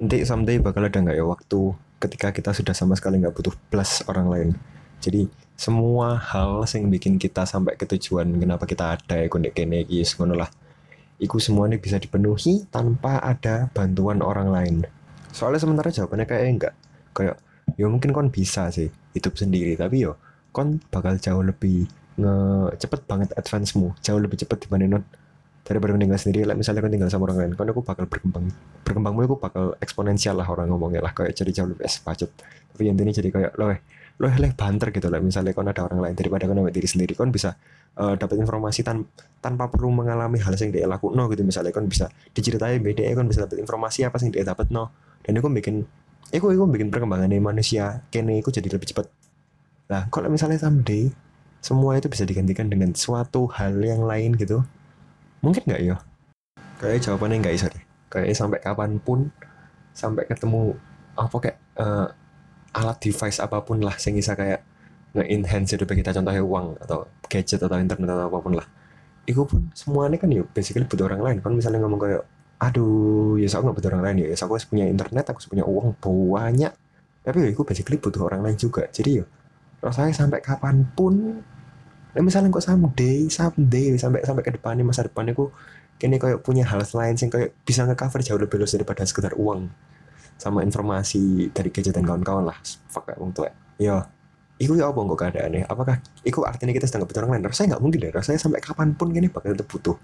nanti someday bakal ada nggak ya waktu ketika kita sudah sama sekali nggak butuh plus orang lain? Jadi semua hal yang bikin kita sampai ke tujuan kenapa kita ada ya kondek kene wis ngono lah. Iku semuanya bisa dipenuhi tanpa ada bantuan orang lain. Soalnya sementara jawabannya kayak enggak. Kayak ya mungkin kon bisa sih hidup sendiri tapi yo kon bakal jauh lebih nge cepet banget advance-mu. Jauh lebih cepet dibanding daripada tinggal sendiri lah misalnya kon tinggal sama orang lain kon aku bakal berkembang. Berkembangmu aku bakal eksponensial lah orang ngomongnya lah kayak jadi jauh lebih espacet tapi intinya jadi kayak loh loh leh banter gitu lah misalnya kon ada orang lain daripada ambil diri sendiri kon bisa uh, dapat informasi tan tanpa perlu mengalami hal yang dia lakukan no gitu. Misalnya kon bisa diceritain beda kon bisa dapat informasi apa sih dia dapat no dan itu bikin itu itu bikin perkembangan manusia kene itu jadi lebih cepat. Nah kalau misalnya someday semua itu bisa digantikan dengan suatu hal yang lain gitu mungkin nggak ya kayak jawabannya nggak bisa deh. Kayak sampai kapan pun sampai ketemu apa kayak uh, alat device apa pun lah yang bisa kayak nge-enhance hidup kita. Contohnya uang atau gadget atau internet atau apa pun lah. Itu pun semuanya kan yuk basically butuh orang lain. Kan misalnya ngomong kayak aduh ya saya nggak butuh orang lain ya, ya aku punya internet aku punya uang banyak. Tapi ya itu basically butuh orang lain juga. Jadi yo rasanya sampai kapan pun nah, misalnya kok someday someday sampai sampai ke depannya masa depannya aku kini kayak punya hal lain sih kayak bisa nge-cover jauh lebih luas daripada sekedar uang sama informasi dari gadget dan kawan-kawan lah fuck tua ya Iku ya apa nggak keadaannya? Apakah iku artinya kita sedang orang lain? Rasanya nggak mungkin deh. Rasanya sampai kapan pun gini bakal tetap butuh.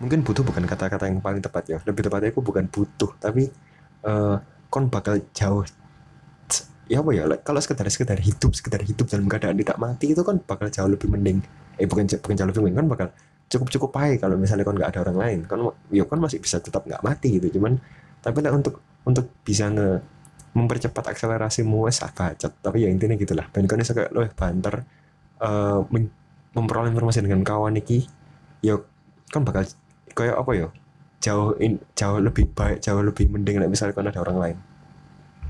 Mungkin butuh bukan kata-kata yang paling tepat ya. Lebih tepatnya aku bukan butuh, tapi uh, kon bakal jauh ya apa ya kalau sekedar sekedar hidup sekedar hidup dalam keadaan tidak mati itu kan bakal jauh lebih mending. Eh bukan bukan jauh lebih mending kan bakal cukup cukup baik kalau misalnya kon nggak ada orang lain. Kan ya kan masih bisa tetap nggak mati gitu cuman tapi lah untuk untuk bisa nge mempercepat akselerasi wes bacot. Tapi ya intinya gitulah. Dan kan bisa kayak banter uh, memperoleh informasi dengan kawan iki ya kan bakal kayak apa ya jauh in, jauh lebih baik jauh lebih mending misalnya kan ada orang lain